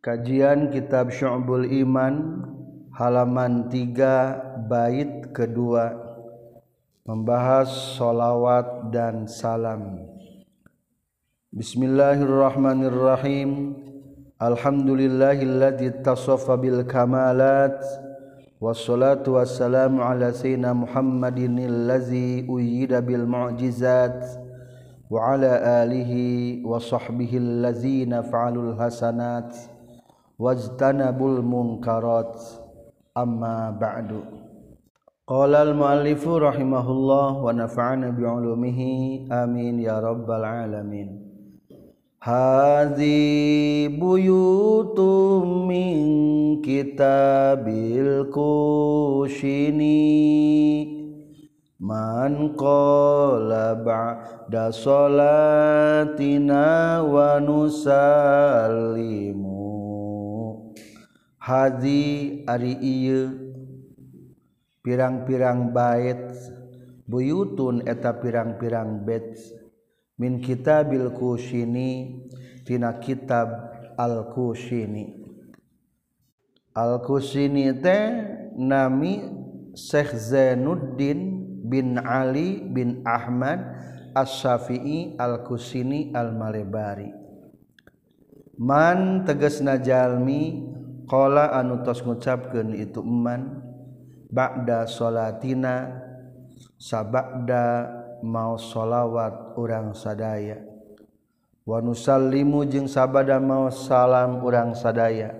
Kajian Kitab Syu'bul Iman halaman 3 bait kedua membahas solawat dan salam. Bismillahirrahmanirrahim. Alhamdulillahilladzi tasaffa bil kamalat wassalatu wassalamu ala sayyidina Muhammadin allazi uyyida bil mu'jizat wa ala alihi wa sahbihi allazina fa'alul hasanat wajtanabul munkarat. Amma ba'du. Qala al muallifu rahimahullah wa nafa'ana bi ulumihi amin ya rabbal alamin. Hadhi buyutum min kitabil kushini. Man qala ba'da salatina wa nusallimu Hazi ari ieu. Pirang-pirang bait buyutun eta pirang-pirang bait min kitabil kusyini tina kitab al kusyini al kusyini teh nami Syekh Zainuddin bin Ali bin Ahmad As-Syafi'i Al-Kusini Al-Malebari. Man teges najalmi qala anu tos ngucapkeun itu eman ba'da salatina sabada mau sholawat urang sadaya. Wanusallimu jeung sabada mau salam urang sadaya.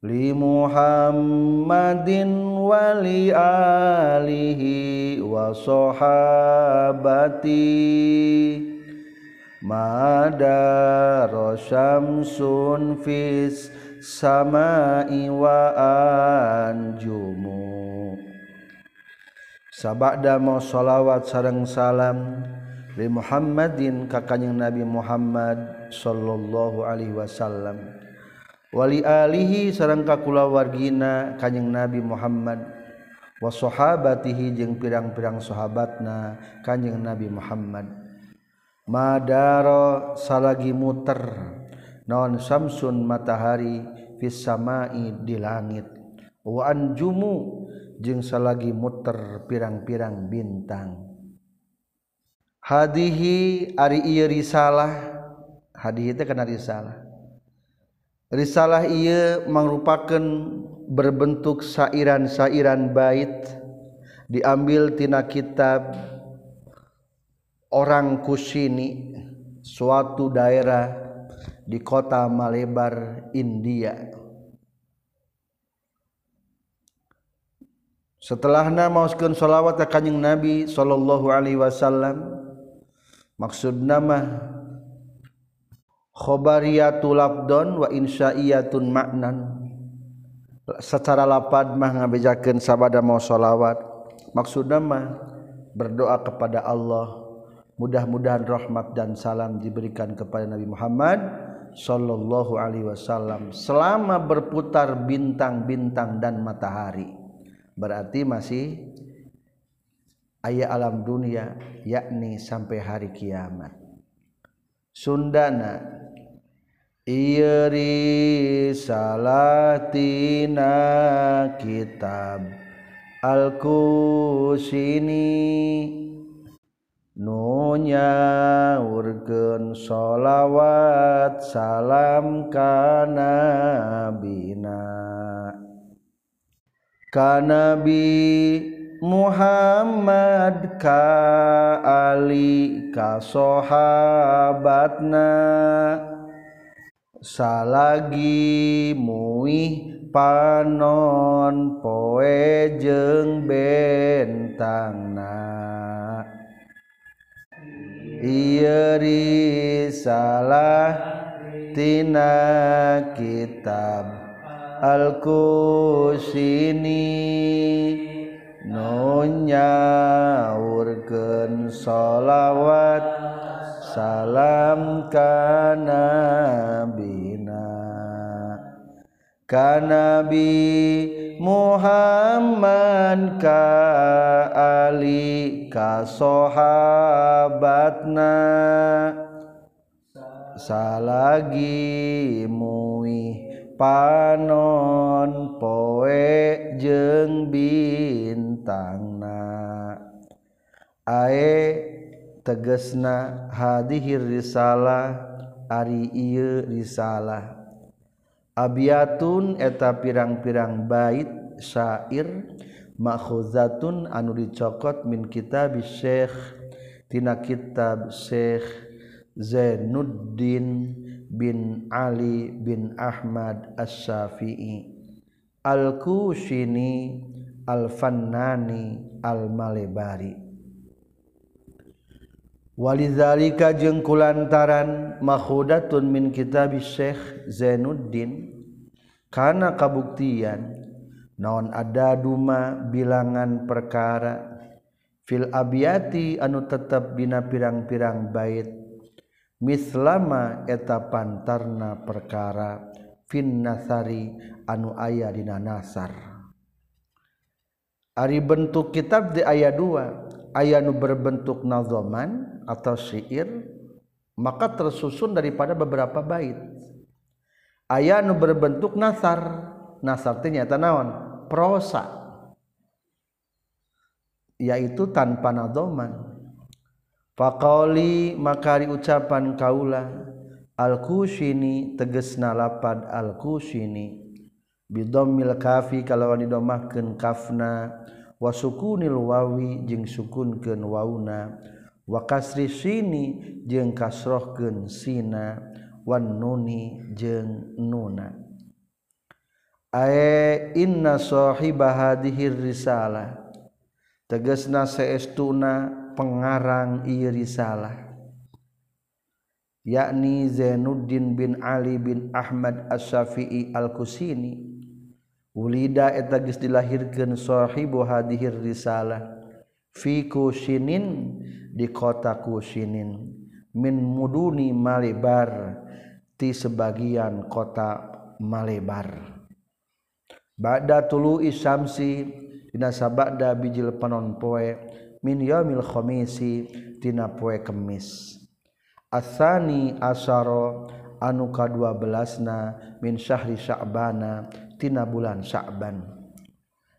Li Muhammadin wali alihi wa sahabati. Mada rosyamsun fis samai wa anjumu. Sabada mau sholawat sareng salam li Muhammadin ka kanjeng Nabi Muhammad sallallahu alaihi wasallam. Wali alihi sareng ka kulawargina kanjeng Nabi Muhammad wa sahabatihi jeung pirang-pirang sahabatna kanjeng Nabi Muhammad. Madaro salagi muter. Non samsun matahari fis samai di langit. Wa anjumu jeung salagi muter pirang-pirang bintang. Hadihi ari ieu risalah. Hadihi teh kana risalah. Risalah ieu mangrupakeun berbentuk sairan-sairan bait diambil tina kitab orang kusini suatu daerah di kota Malebar India. Setelahna mauskeun sholawat ka kanjing Nabi sallallahu alaihi wasallam maksud nama khobariyatul labdon wa insya'iyatun maknan secara lapad mah ngabejakeun sabada mau sholawat maksud nama berdoa kepada Allah mudah-mudahan rahmat dan salam diberikan kepada Nabi Muhammad Shallallahu Alaihi Wasallam selama berputar bintang-bintang dan matahari. Berarti masih ayat alam dunia yakni sampai hari kiamat. Sundana iri salatina kitab Al-Kusini. Nunya urgen sholawat salam kana bina. Kanabi Muhammad ka Ali ka sahabatna. Salagi muih panon poe jeung bentangna Iri salah tina kitab Alkusini nunyaurkeun sholawat salam kana bina kana bina Muhammad ka Ali ka sahabatna. Salagi muwi panon poe jeng bintangna. Ae tegesna hadihir risalah ari ieu risalah. Abiatun eta pirang-pirang bait syair makhuzatun anu dicokot min kitab Syekh tina kitab Syekh Zainuddin bin Ali bin Ahmad As-Syafi'i Al-Kushini Al-Fannani Al-Malebari. Walizalika jeung kulantaran makhudatun min kitab Syekh Zainuddin kana kabuktian naon ada duma bilangan perkara fil abiyati anu tetap bina pirang-pirang bait mislama eta pantarna perkara fin nasari anu aya dina nasar. Ari bentuk kitab di ayat 2 aya nu berbentuk nazoman atau syair maka tersusun daripada beberapa bait. Aya nu berbentuk nasar. Nasar teh nyata naon? Prosa. Yaitu tanpa nadoman. Faqauli makari ucapan kaula al-kushini tegesna nalapad al-kushini. Bidomil kafi kalau didomahkeun kafna wa sukunil wawi jeung sukunkeun wauna. wakasri sini jeung kasrohkeun sina wan nuni jeung nuna. Ae inna sahiba hadhihi risalah. Tegasna saestuna pengarang ieu risalah. Yakni Zainuddin bin Ali bin Ahmad As-Syafi'i Al-Kusini. Ulida eta geus dilahirkeun sahibu hadhir risalah. Fi Kusinin di kota Kusinin min muduni Malebar ti sebagian kota Malebar Ba'da tulu isamsi dina sabada bijil panon poe min yaumil khamisi tina poe kemis. Asani asaro anu ka-12na min syahri sya'bana tina bulan sya'ban.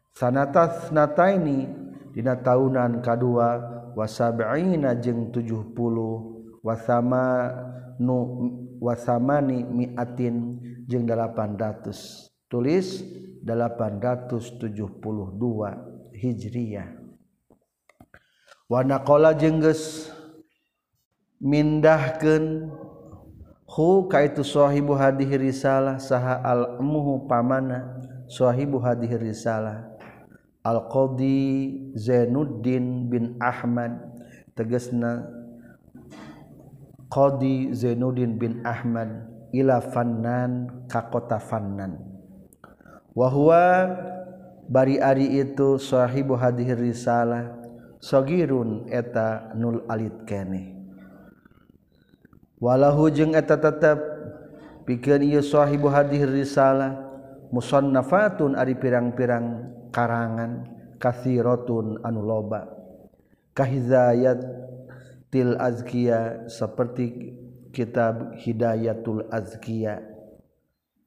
Sanatas nataini dina taunan kadua wasabina jeung 70 wasama nu wasamani miatin jeung 800 tulis 872 hijriyah Wanakola jengges mindahkan hu kaitu sahibu hadhihi risalah saha al muhu pamana sahibu hadhihi risalah. Al qadi Zainuddin bin Ahmad. Tegasna qadi Zainuddin bin Ahmad ila fannan ka kota fannan. Wa huwa bari ari itu sahibu hadhihi risalah sogirun eta nul alit kenewalalau jeung eta tetap pikir shahibu hadih risalah muson nafatun ari pirang-pirang karangan kasihroun anu lobakahhizayat til azkia seperti kitab Hidayatul azkia.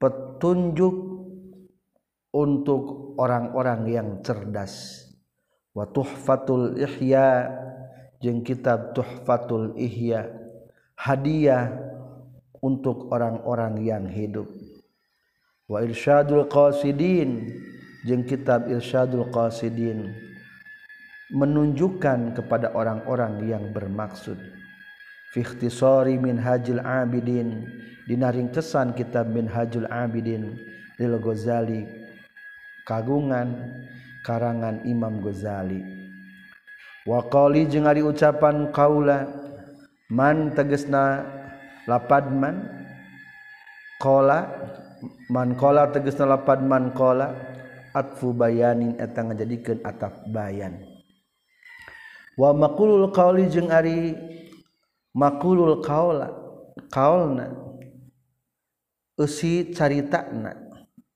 Petunjuk untuk orang-orang yang cerdas. Tuhfatul Ihya jeung kitab tuhfatul Ihya hadiah untuk orang-orang yang hidup. Wa irsyadul qasidin jeung kitab irsyadul qasidin menunjukkan kepada orang-orang yang bermaksud. Fi ikhtisari min hajil abidin dinaring kesan kitab min hajul abidin lil Ghazali kagungan karangan Imam Ghazali. Waqali jeung ari ucapan qaula man tegesna lapad man qala man qala tegesna lapad man qala atfu bayanin eta ngajadikeun atap bayan. Wa maqulul qauli jeung ari maqulul qaula qaulna eusi caritana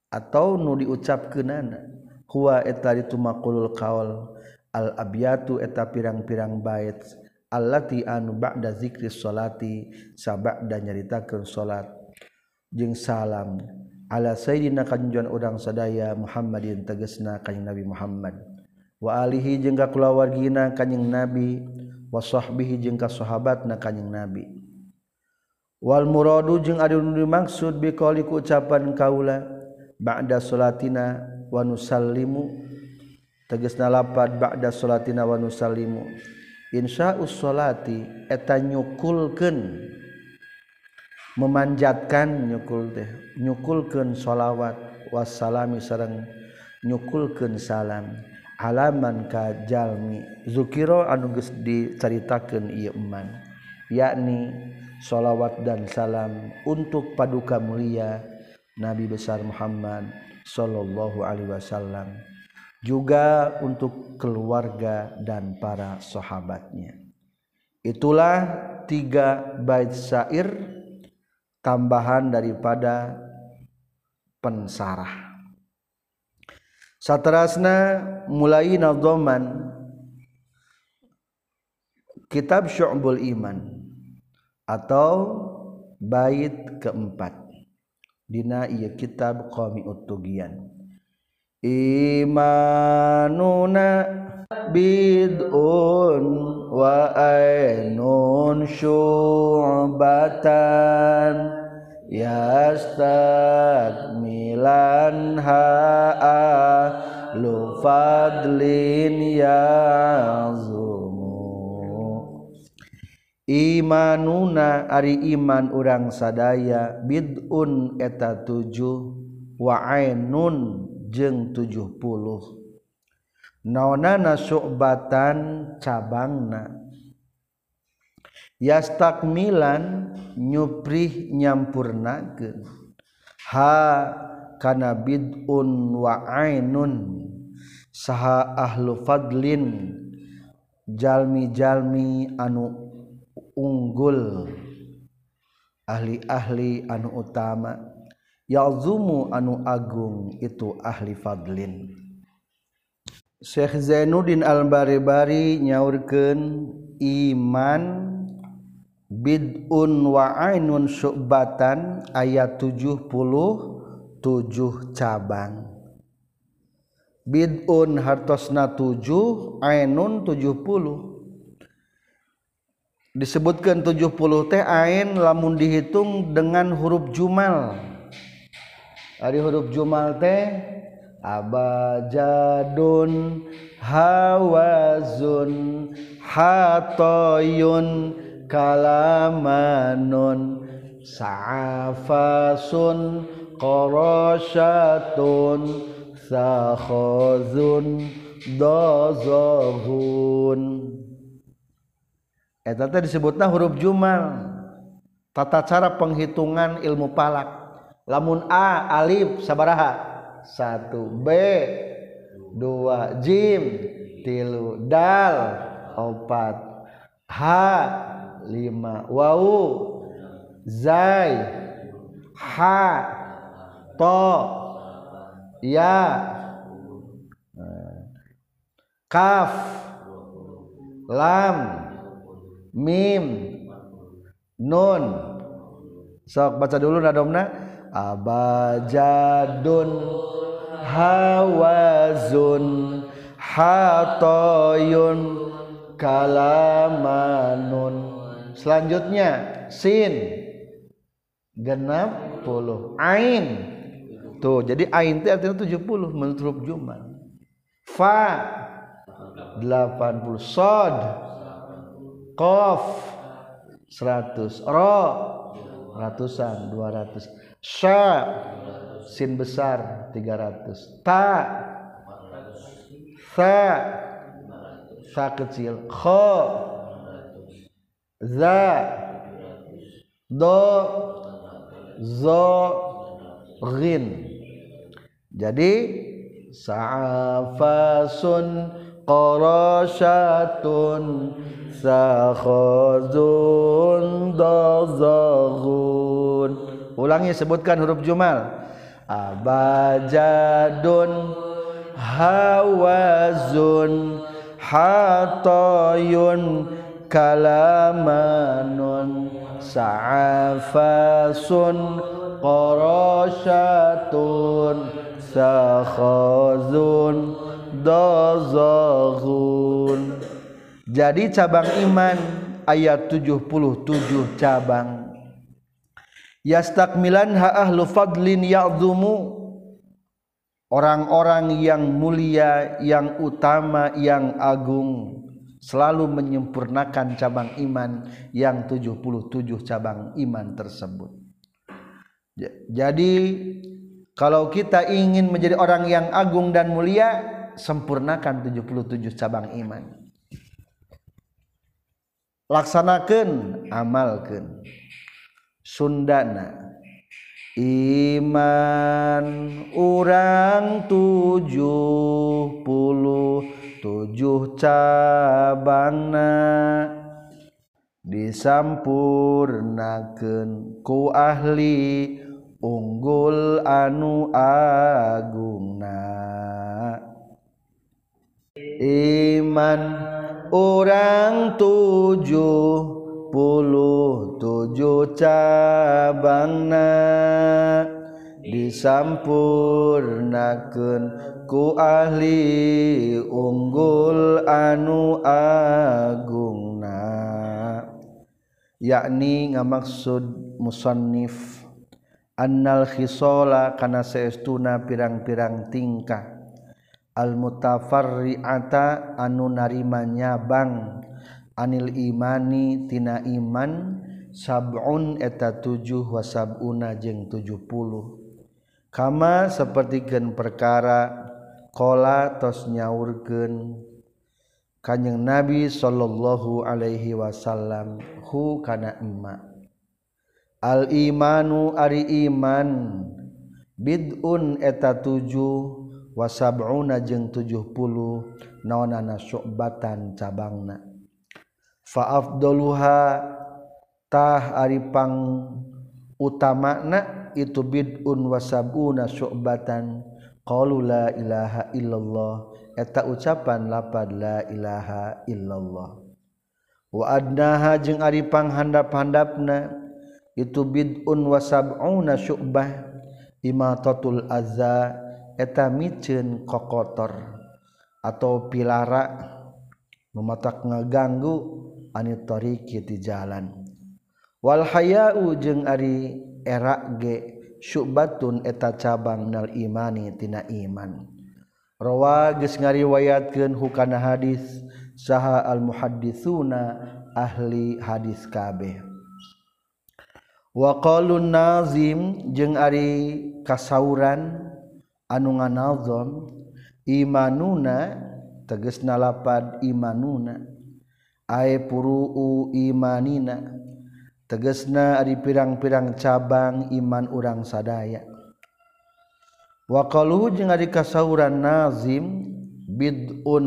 atau nu diucapkeunana. Huwa eta itu maqulul qaul al abyatu eta pirang-pirang bait allati anu ba'da zikri sholati sabak dan nyaritakeun salat. Jeung salam. ala Sayyidina kanjuan udang sadaya Muhammadin tegesna kanyang Nabi Muhammad. Wa alihi jengka kulawargina kanyang Nabi wa sahbihi jengka sahabatna kanyang Nabi. Wal muradu jeung adu dimaksud biqauli ku ucapan kaula ba'da salatina wa nusallimu. Tegesna lapad ba'da salatina wa nusallimu. Insya'us salati eta nyukulkeun. Memanjatkan nyukul teh nyukulkeun sholawat wassalami sareng nyukulkeun salam. Halaman ka jalmi zukiro anu geus dicaritakeun ieu eman yakni sholawat dan salam untuk paduka mulia Nabi besar Muhammad sallallahu alaihi wasallam juga untuk keluarga dan para sahabatnya. Itulah tiga bait syair tambahan daripada pensarah. Satrasna mulai nadhaman kitab syu'bul iman atau bait keempat. Dina ieu kitab qami'ut tugian imanuna bid'un wa ainun syu'batan yastakmilan ha'a lu fadlin yazumu. Imanuna ari iman urang sadaya bid'un eta tujuh wa ainun jeung tujuh puluh. naonana syu'batan cabangna. Yastakmilan nyuprih nyampurnakeun. Ha kana bid'un wa ainun. Saha ahlu fadlin. Jalmi-jalmi anu unggul. Ahli-ahli anu utama. Ya'zumu anu agung itu ahli fadlin. Syekh Zainuddin Al-Baribari nyaurkeun iman bid'un wa ainun syu'batan ayat 77 cabang. Bid'un hartosna 7, ainun 70. Disebutkan 70 teh ain lamun dihitung dengan huruf jumal. Ari huruf jumal teh abajadun hawazun hatoyun kalamanun sa'afasun qarasatun sakhazun dazahun. Eta teh disebutna huruf jumal. Tata cara penghitungan ilmu palak. Lamun a alif sabaraha satu b. Dua jim. Tilu dal. Opat h. Lima wau. Zai. Ha to. Ya. Kaf. Lam. Mim. Nun. Sok baca dulu nadomna abajadun hawazun hatoyun kalamanun. Selanjutnya sin. Genap puluh ain. Tuh jadi ain itu artinya 70 menurut huruf jumal fa. 80 sod. Qaf. 100 ro ratusan. 200 sya sin besar 300 ta. Sa. Sa kecil. Kha za. Do. Zo. Ghin jadi sa'afasun qarasatun sakhazun dazaghun ulangi sebutkan huruf jumal. Abajadun hawazun hatoyun kalamanun sa'afasun qarasatun sakhazun dazahun jadi cabang iman ayat 77 cabang yastakmilan ha ahlu fadlin ya'dhumu. Orang-orang yang mulia yang utama yang agung selalu menyempurnakan cabang iman yang 77 cabang iman tersebut. Jadi kalau kita ingin menjadi orang yang agung dan mulia sempurnakan 77 cabang iman. Laksanakan amalkan Sundana. Iman urang tujuh puluh tujuh cabangna disampurnakeun ku ahli unggul anu agungna. Iman urang tujuh puluh tujuh cabangna disampurnakeun ku ahli unggul anu agungna yakni ngamaksud musannif. Annal khisola kana saestuna pirang-pirang tingkah. Al mutafarriata anu narimanya bang. anil imani tina iman sabun eta tujuh wasabuna jeng tujuh puluh. Kama seperti gen perkara kola tos nyaurken kanyeng nabi sallallahu alaihi wasallam hu kana imma al imanu ari iman bid'un eta tujuh wasabuna jeng tujuh puluh naonana syu'batan cabangna. faafdoluha tah aripang utamana itu bid'un wasabuna syu'batan. Qalu la ilaha illallah. Eta ucapan lapad la ilaha illallah. Wa adnaha jeung aripang handap-handapna itu bid'un wasabuna syu'bah. Imatatul azza eta miceun kokotor atau pilara. Mematak ngeganggu anitoriki ti jalan Walhayau jeung ari erak ge syubatun eta cabang nal imani tina iman. Rowa geus ngariwayatkeun hukana hadis saha al muhaddisuna ahli hadis kabeh. Wa nazim jeung ari kasauran anu nganazam imanuna tegasna lapad imanuna puru imanina. Tegesna ari pirang-pirang cabang iman urang sadaya. Waqaluhu jeung ari kasauran nazim bid'un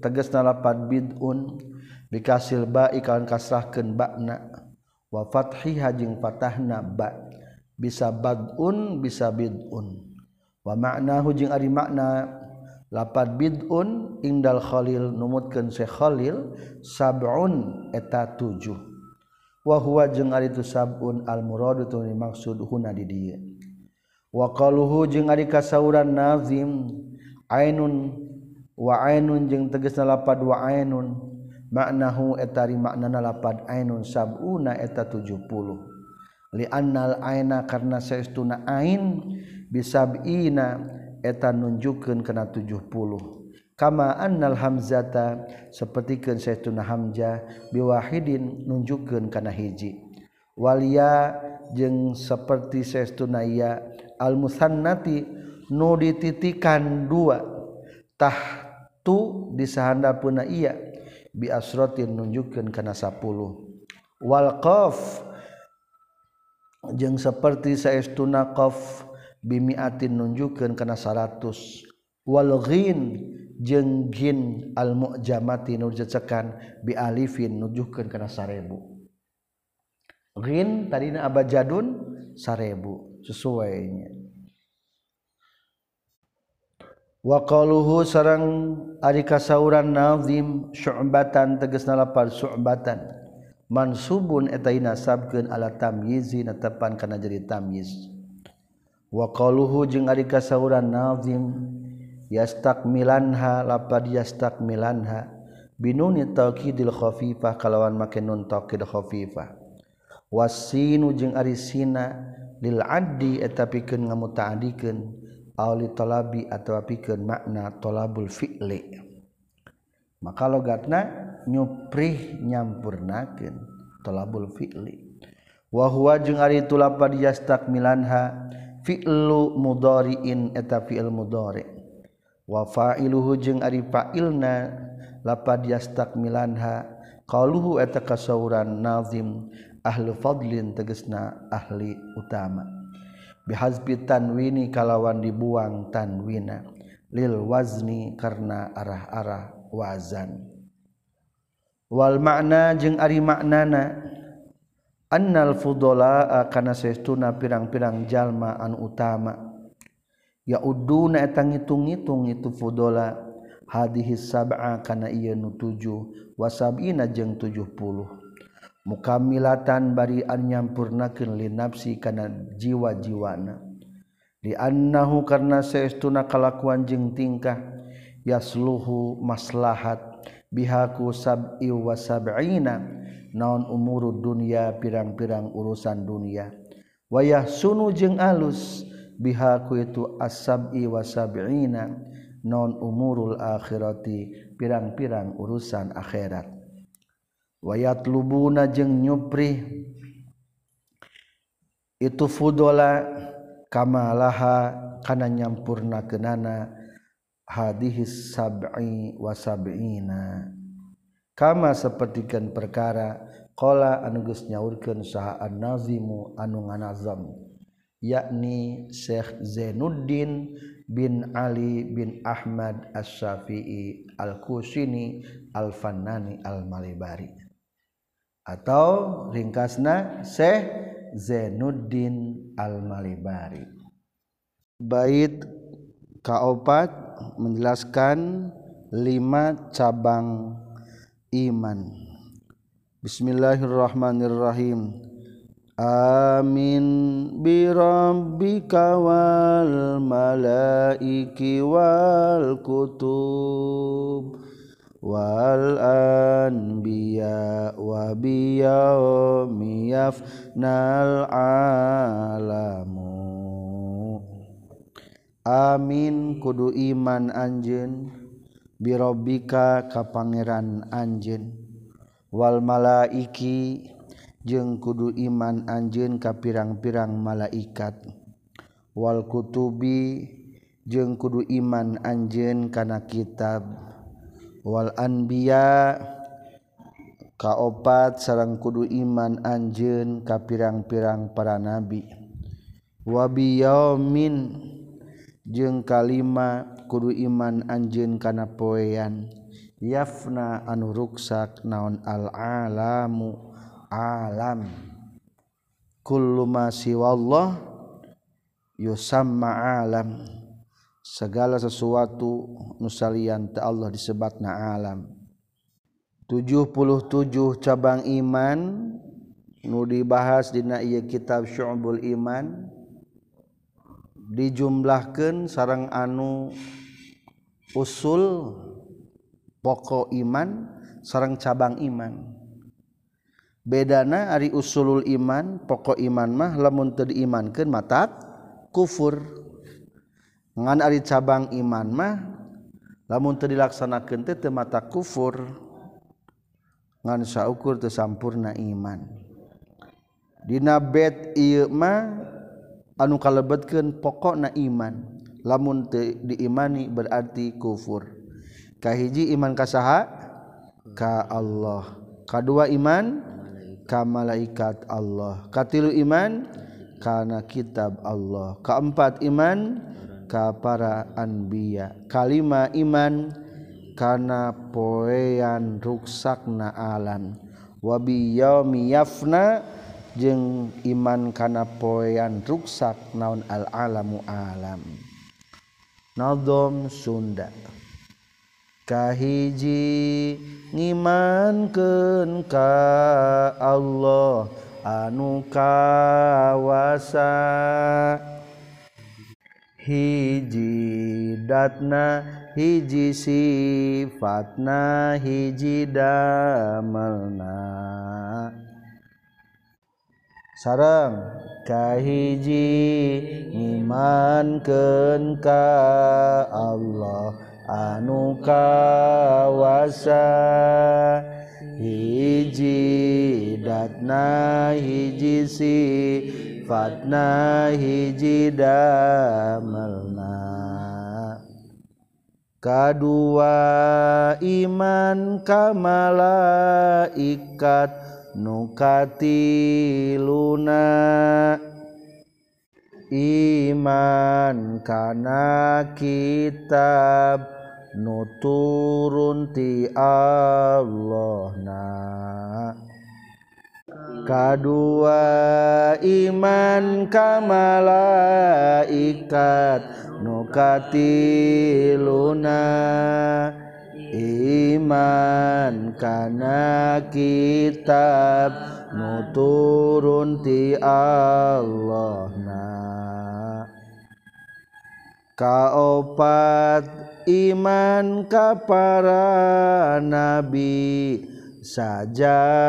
tegesna lapan bid'un bikasil ba kalan kasrahkeun ba'na. Wa fathiha jeung fatahna ba. Bisa bad'un bisa bid'un. Wa ma'nahu jeung ari makna lapat bidun indal Khalil numutkan Syekh Khalil sab'un eta tujuh. Wahwa jeng itu sab'un al muradu tu dimaksud huna di dia wa qaluhu ari kasauran nazim ainun wa ainun jeung tegasna lapad wa ainun. Maknahu etari makna maknana ainun sab'una eta 70 li annal aina karena saestuna ain bisab'ina eta nunjukkeun kana 70 kama annal hamzata sapertikeun saytuna hamzah biwahidin nunjukkeun kana hiji. Walia jeung saperti saytuna ya al musannati nu dititikan dua. Tahtu di sahandapeuna iya bi asratin nunjukkeun kana 10 wal qaf jeung saperti saestuna qaf bimiatin nunjukkan karena 100 walghin jenggin almujamati nurjacekan bialifin nunjukkan karena sarebu. Ghin tadinya abajadun sarebu sesuainya waqaluhu sarang ari kasauran nazim syu'batan tegasna lapar syu'batan. Mansubun eta nasabkeun ala tamyizi natapan kana jadi tamyiz. waqaluhu jeung ari kasauran nazim yastakmilanha lapad yastakmilanha binuni taukidil khafifah kalawan make nun taukid khafifah. Wasinu jeung ari sina lil addi eta pikeun ngamutaadikeun aw li talabi atawa pikeun makna talabul fi'li. Maka logatna nyuprih nyampurnakeun talabul fi'li. Wa huwa jeung ari tulapad yastakmilanha fi'lu mudhari'in eta fi'il mudhari. Wa fa'iluhu jeung ari fa'ilna lapad yastakmilanha qaluhu eta kasauran nazim ahli fadlin tegesna ahli utama. Bihazbi tanwini kalawan dibuang tanwina. Lil wazni karena arah-arah wazan. Wal makna jeung ari maknana. annal fudola kana sehtuna pirang-pirang jalma an utama. Ya uduna eta ngitung-ngitung itu fudola. Hadhihi sab'a kana ieu nu tujuh. Wa sab'ina jeung 70 mukamilatan bari an nyampurnakeun li nafsi kana jiwa-jiwana. Di annahu karna saestuna kalakuan jeung tingkah. Yasluhu maslahat bihaku sab'i wa sab'ina. naon umuru dunia pirang-pirang urusan dunia. Wayah sunu jeung alus bihaku itu asab'i wasabi'ina non umurul akhirati pirang-pirang urusan akhirat. Wayat lubuna jeung nyupri. Itu fudola kamalaha kana nyampurna kenana. Hadihis sab'i wasabi'ina kama sepertikan perkara kola anugus nyaurkan sahaan nazimu anu nganazam yakni Syekh Zainuddin bin Ali bin Ahmad As-Syafi'i Al-Kusini Al-Fannani Al-Malibari. Atau ringkasna Syekh Zainuddin Al-Malibari. Bait kaopat menjelaskan lima cabang iman. Bismillahirrahmanirrahim. Amin bi rabbika wal malaiki wal kutub Walan biya wabiyaaf nal alamu Amin kudu iman anjen birobika ka Pangeran Anjen Wal malaiki jeung kudu iman Anjen ka pirang-pirang malaikat. Wal kutubi jeung kudu iman Anjen kana kitab. Wal anbiya kaopat sarang kudu iman Anjen ka pirang-pirang para nabi. Wabiyamin jeung kalima kudu iman anjeun kana poean yafna anu ruksak naon al alamu alam. Kullu ma siwallah yusamma alam. Segala sesuatu nusalian ta Allah disebatna alam. 77 cabang iman nu dibahas dina ieu kitab syu'bul iman. dijumlahkan sarang anu usul pokok iman sarang cabang iman. Bedana Ari usulul iman pokok iman mah lamun teu diimankeun mata kufur. Ngan Ari cabang iman mah lamun dilaksanakan teh mata kufur. Ngan saukur tersampurna iman. Dina bed ieu mah anu kalebetkeun pokokna iman. Lamun diimani berarti kufur. Kahiji iman kasaha ka Allah. Kedua iman? Ka malaikat Allah. Katilu iman? Karena kitab Allah. Keempat iman? Ka para anbiya. Kalima iman? Karena poean ruksakna alam. Wabi yaumi yafna jeung iman kana poean ruksak naon al-alamu alam. Nadom Sunda. Kahiji ngimankeun ka Allah anu kawasa. Hiji datna hiji sifatna hiji damelna sarang kahiji imanken ka Allah anu kawasa. Hiji datna hiji sifatna hiji damelna. Kadua iman ka malaikat nukati Luna iman kana kitab nuturun ti Allah na. Kadua iman kamalaikat nukati Luna iman kana kitab nuturun ti Allah na kaopat iman ka para nabi sajagatna.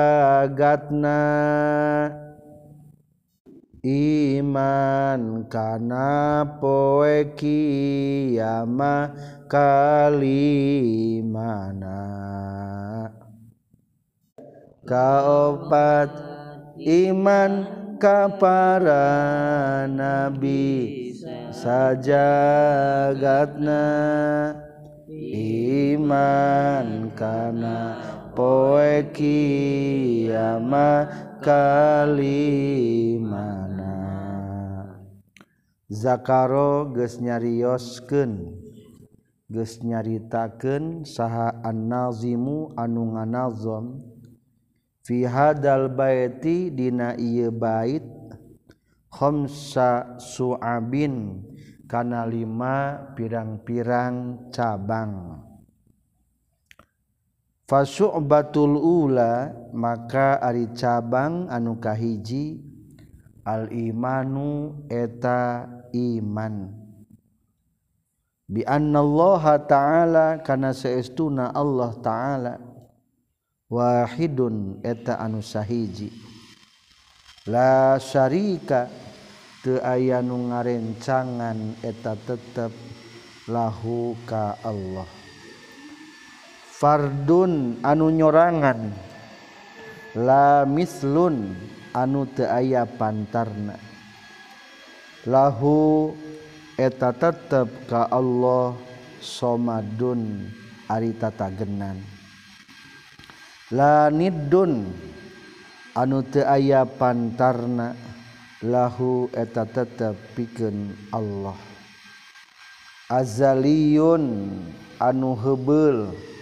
iman kana poe kiamah kalimana. Kaopat iman kapara nabi sajagatna. Iman kana poe kiamat kalimana. Zakaro geus nyarioskeun geus nyaritakeun saha an-nazimu anu nganazam fi hadal baiti dina ieu bait khamsa su'abin kana lima pirang-pirang cabang. Fasu'batul ula maka ari cabang anu kahiji al imanu eta iman. Bi annallaha ta'ala kana saestuna Allah ta'ala wahidun eta anu sahiji. La syarika teu aya nu ngarencangan eta tetep lahu ka Allah. Fardun anu nyorangan la mislun anu teu aya pantarna. Lahu eta tetep ka Allah somadun ari tatagenan. Lanidun anu te aya pantarna lahu eta tetep pikeun Allah. Azaliyun anu hebeul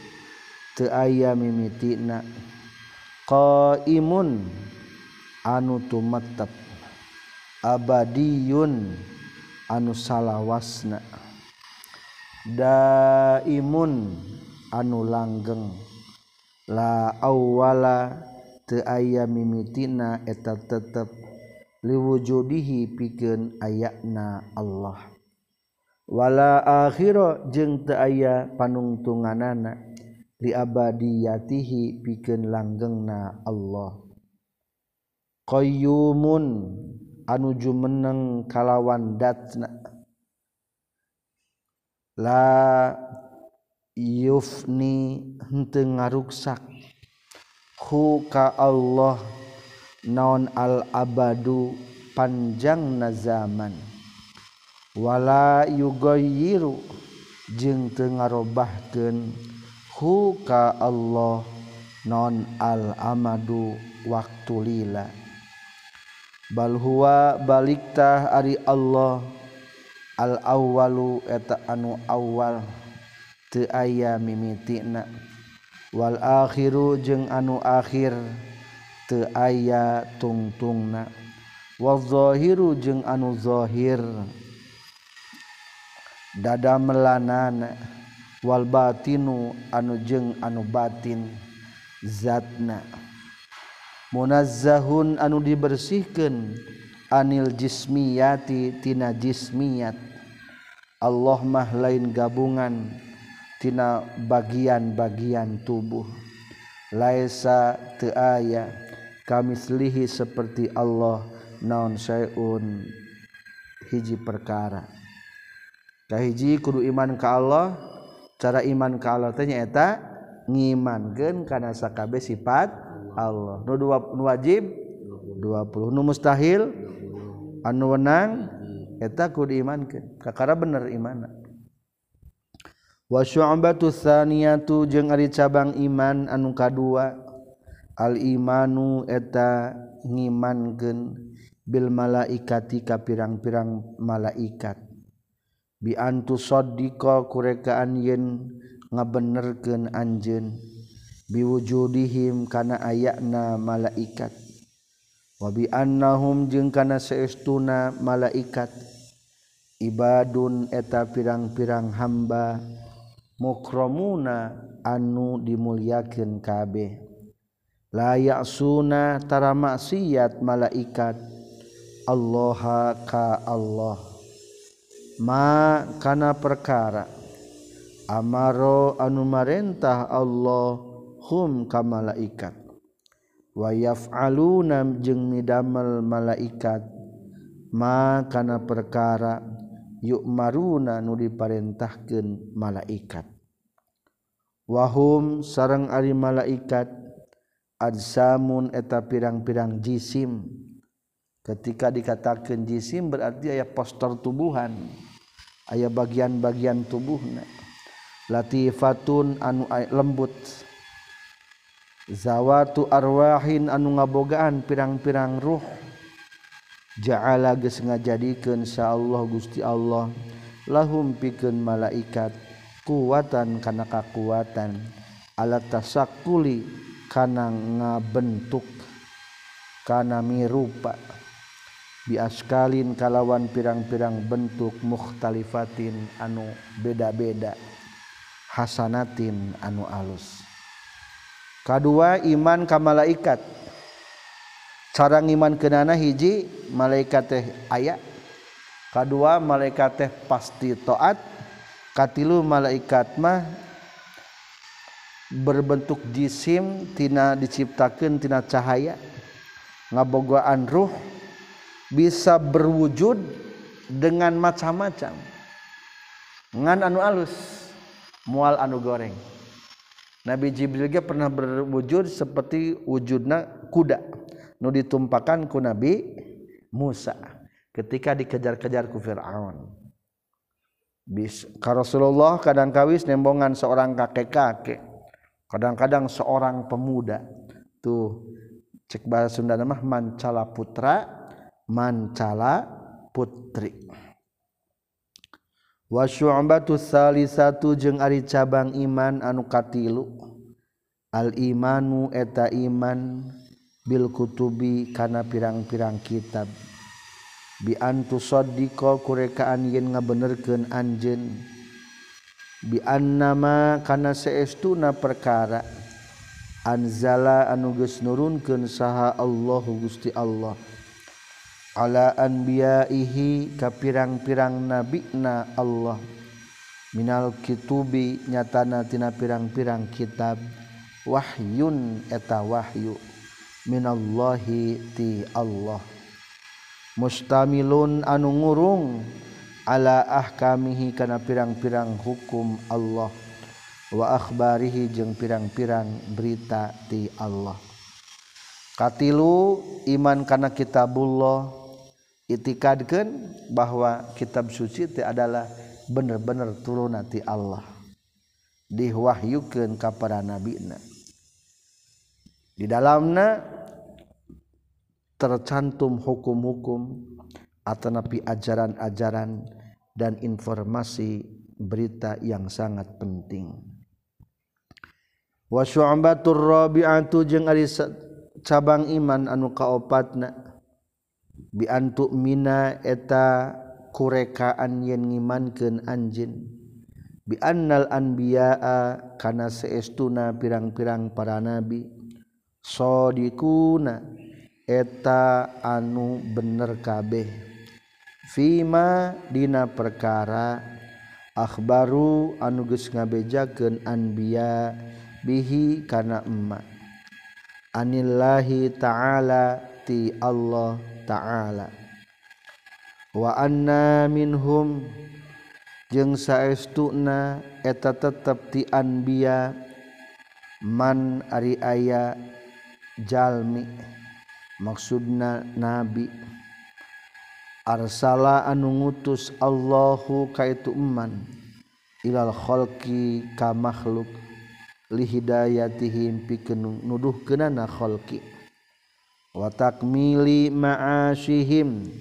aya mimitina qaimun anu tumetep. Abadiyun anu salawasna. Daimun anu langgeng. La awwala teu aya mimitina eta tetep. Liwujudihi pikeun ayana Allah. Wala akhira jeung teu aya panungtunganana. liabadiyatihi pikeun langgengna Allah. Qayyumun anu jumeneng kalawan datna. La yufni henteu ngaruksak. Hu ka Allah naon al abadu panjang na zaman. Wala yugayiru jeung teu ngarobahkeun hu ka Allah non al amadu waktu lila. Bal huwa baliktah ari Allah al awwalu eta anu awal teu aya mimitina wal akhiru jeung anu akhir teu aya tungtungna. Wal zahiru jeung anu zahir dada melanana. wal batinu anu batin zatna. Munazzahun anu dibersihkan anil jismiyati tina jismiyat. Allah mah lain gabungan tina bagian-bagian tubuh. Laisa teaya kamislihi seperti Allah naon syai'un. Hiji perkara. Kahiji kudu iman ka Allah cara iman ka Allah teh nyaeta ngimankeun kana sakabe sifat Allah. Nu dua nu wajib 20 nu mustahil anu wenang eta kudu imankeun. Kakara bener imanna wa syu'batu tsaniyatu jeung ari cabang iman anu kadua. Al imanu eta ngimankeun bil malaikati ka pirang-pirang malaikat. Bi antu saddiqa kurekaan yen ngabenerkeun anjeun. Biwujudihim kana ayakna malaikat. Wa bi annahum jeung kana saestuna malaikat. Ibadun eta pirang-pirang hamba. Mukramuna anu dimulyakeun kabeh la ya'suna tara maksiat malaikat. Allah ka Allah ma kana perkara. Amaro anu marentah Allah hum ka malaikat. Wayaf alunam jeung midamel malaikat. Ma kana perkara. Yuk maruna nu diparentahkeun malaikat. Wahum sareng ari malaikat. Adsamun eta pirang-pirang jisim. Ketika dikatakan jisim berarti aya poster tubuhan aya bagian-bagian tubuhna. Latifatun anu lembut. Zawatu arwahin anu ngabogaan pirang-pirang ruh. Ja'ala geus ngajadikeun Allah Gusti Allah. Lahum pikeun malaikat kuatan kana kakuatan alat tasakuli kana ngabentuk kana mirupa. biaskalin kalawan pirang-pirang bentuk mukhtalifatin anu beda-beda Hasanatin anu alus. Kedua iman ka malaikat. Cara iman kenana hiji malaikat teh aya. Kedua malaikat teh pasti taat. Katilu malaikat mah berbentuk jisim tina diciptakan tina cahaya. Ngabogaan ruh bisa berwujud dengan macam-macam. Ngan anu alus mual anu goreng. Nabi Jibril ge pernah berwujud seperti wujudna kuda. Nu ditumpakan ku Nabi Musa ketika dikejar-kejar ku Firaun. Bis ka Rasulullah kadang kawis nembongan seorang kakek-kakek. Kadang-kadang seorang pemuda. Tuh cek bahasa Sunda mah mancala putra mancala putri. Wasyu'batu salisatu jeung ari cabang iman anu katilu. Al imanu eta iman bil kutubi kana pirang-pirang kitab. Bi antu sadiqa kurekaan yen ngabenerkeun anjeun. Bi annama kana saestuna perkara. Anzala anu geus nurunkeun saha Allah Gusti Allah. alaan biaihi ka pirang-pirang nabina Allah. Minal kitubi nyatana tina pirang-pirang kitab. Wahyun eta wahyu. Minallahi ti Allah. Mustamilun anu ngurung. Ala ahkamihi kana pirang-pirang hukum Allah. Wa akhbarihi jeung pirang-pirang berita ti Allah. Katilu iman kana kitabullah. itikadkan bahwa kitab suci itu adalah benar-benar turun ti Allah. Diwahyukan kepada nabi na di dalamnya tercantum hukum-hukum atau napi ajaran-ajaran dan informasi berita yang sangat penting. Wa syu'batur rabi'atu jeung ari cabang iman anu kaopatna. biantuk Mina eta kurekaan yen ngimankeun anjin biannal anbiyaa kana seestuna pirang-pirang para nabi. Sodikuna eta anu bener kabeh. Fima dina perkara Akbaru anuges ngabejaken anbiya bihi kana emma Anillahi ta'ala ti Allah ta'ala. Waanna minhum jeung saestuna eta tetep ti anbiya man ari aya jalmi. Maksudna nabi. Arsala anu ngutus Allahu kaitu eman ilal kholqi ka makhluk lihidayatihim pikeun nuduhkeunana kholqi watak mili maashihim.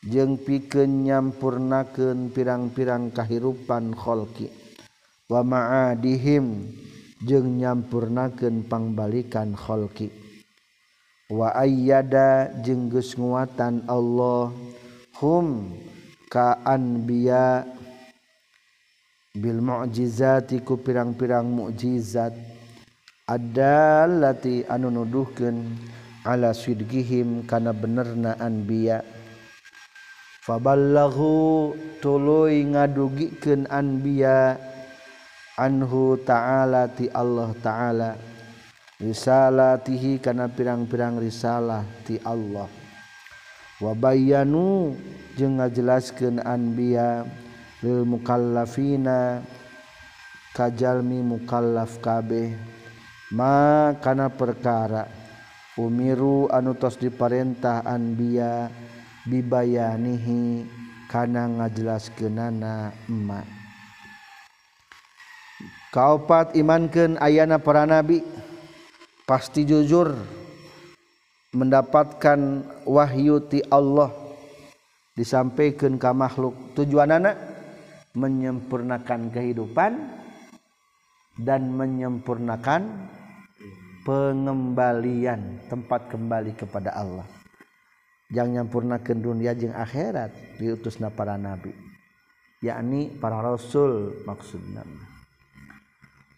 Jeung pikeun nyampurnakeun pirang-pirang kahirupan kholqi wa ma'adihim. Jeung nyampurnakeun pangbalikan kholqi wa ayyada. Jeung geus nguatan Allah. Hum ka anbiya. Bil mukjizatiku pirang-pirang mukjizat ada lati anu nuduhkeun. ala sidgihim kana benerna anbiya. Faballahu tuluy ngadugikeun anbiya anhu ta'ala ti Allah ta'ala. Risalatihi kana pirang-pirang risalah ti Allah. Wabayanu jeung ngajelaskeun anbiya lil mukallafina kajalmi mukallaf kabeh. Ma kana perkara. umiru anutos diperintah anbiya bibayanihi kana ngajelaskeunana emak. Kaopat imankeun ayana para nabi? Pasti jujur mendapatkan wahyu ti Allah disampaikan ke makhluk. Tujuan anak menyempurnakan kehidupan dan menyempurnakan pengembalian tempat kembali kepada Allah. Yang nyampurnakan dunia jeng akhirat diutusna para nabi. Yakni para rasul maksudna.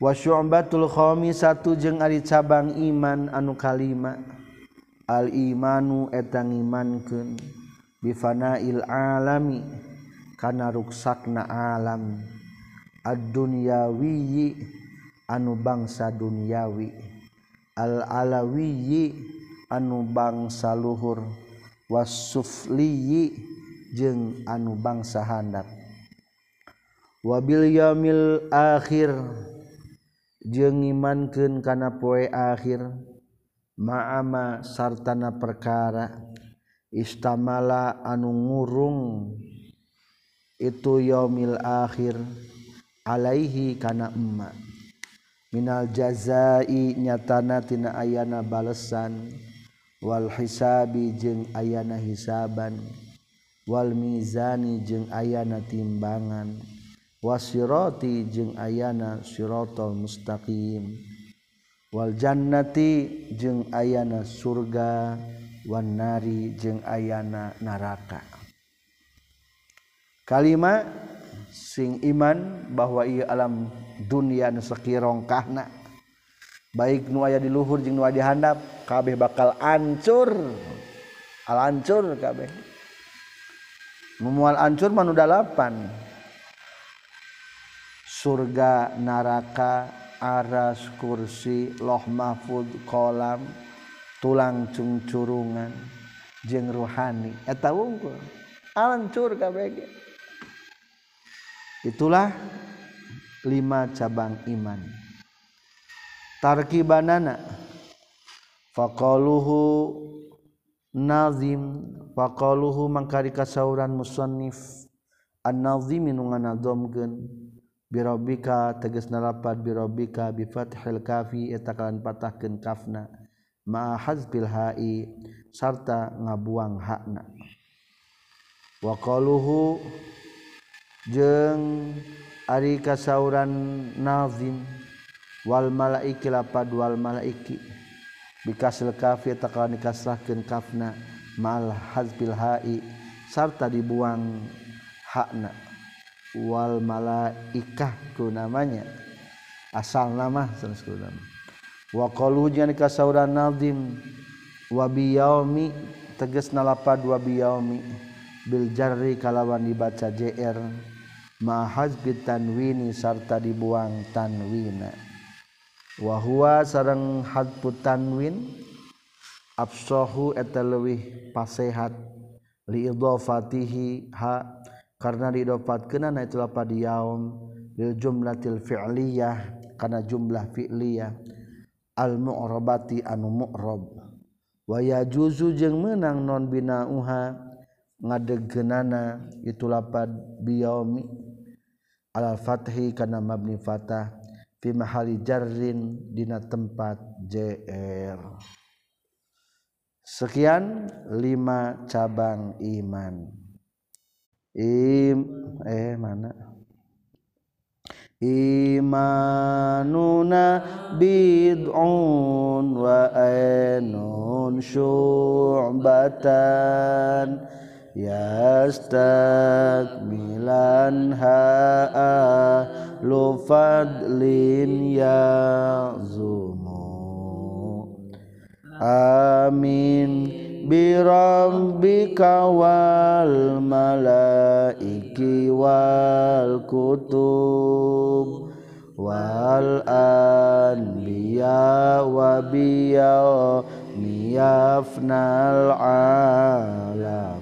Wa syu'batul khamisatu jeng ari cabang iman anu kalima. Al imanu etang imankeun bifanail alami kana ruksakna alam. Ad dunyawi anu bangsa dunyawi al-alawiyi anu bangsa luhur wasufliyi jeung anu bangsa handap wabil yaumil akhir jeung imankeun kana poe akhir ma'ama sartana perkara istamala anu ngurung itu yaumil akhir alaihi kana emma. minal jazai nyatana tina ayana balesan. Wal hisabi jeung ayana hisaban. Wal mizani jeung ayana timbangan. Wasiroti jeung ayana siratal mustaqim. Wal jannati jeung ayana surga. Wan nari jeung ayana naraka. Kalimat sing iman bahwa ia alam dunia nusekirong kahna baik nu aya di luhur jeung nu aya di handap kabeh bakal ancur. Al ancur kabeh. Memual ancur manu dalapan. Surga neraka aras kursi loh mahfud kolam tulang cungcurungan jeng ruhani. Eta wungkul. Ancur kabeh itulah lima cabang iman. Tarkibanana faqaluhu nazim faqaluhu mangkari kasauran musannif an-nazim nungan nadzamkeun birobika tegas narapat birobika bi fathil kafi eta kalan patahkeun kafna ma hazbil hai sarta ngabuang hakna. Waqaluhu jeng ari kasauran nazim wal malaiki lapad wal malaiki. Bikasil kafi takalan ken kafna mal hazbil hai sarta dibuang hakna. Wal malaika ku namanya. Asal nama sanes nama. Wa qalu jani kasauran nazim wa biyaumi tegasna lapad wa biyaumi bil jarri kalawan dibaca jr mahazbi tanwini sarta dibuang tanwina wa huwa sareng hadfu tanwin absahu eta pasehat. Li idhafatihi ha karena diidofatkeunana itu lapad yaum lil jumlatil fi'liyah karena jumlah fi'liyah. Al mu'rabati anu mu'rab. Wa yajuzu jeung meunang non binauha ngadegenana itu lapad biyaumi al fathi kana mabni fatah fi mahali jarrin dina tempat jr sekian lima cabang iman. Im eh mana? Imanuna bid'un wa ainun syu'batan yastakmilan ha'a lufadlin yazumu amin. Birabbika wal malaiki wal kutub wal anbiya wa biya niyafnal alam.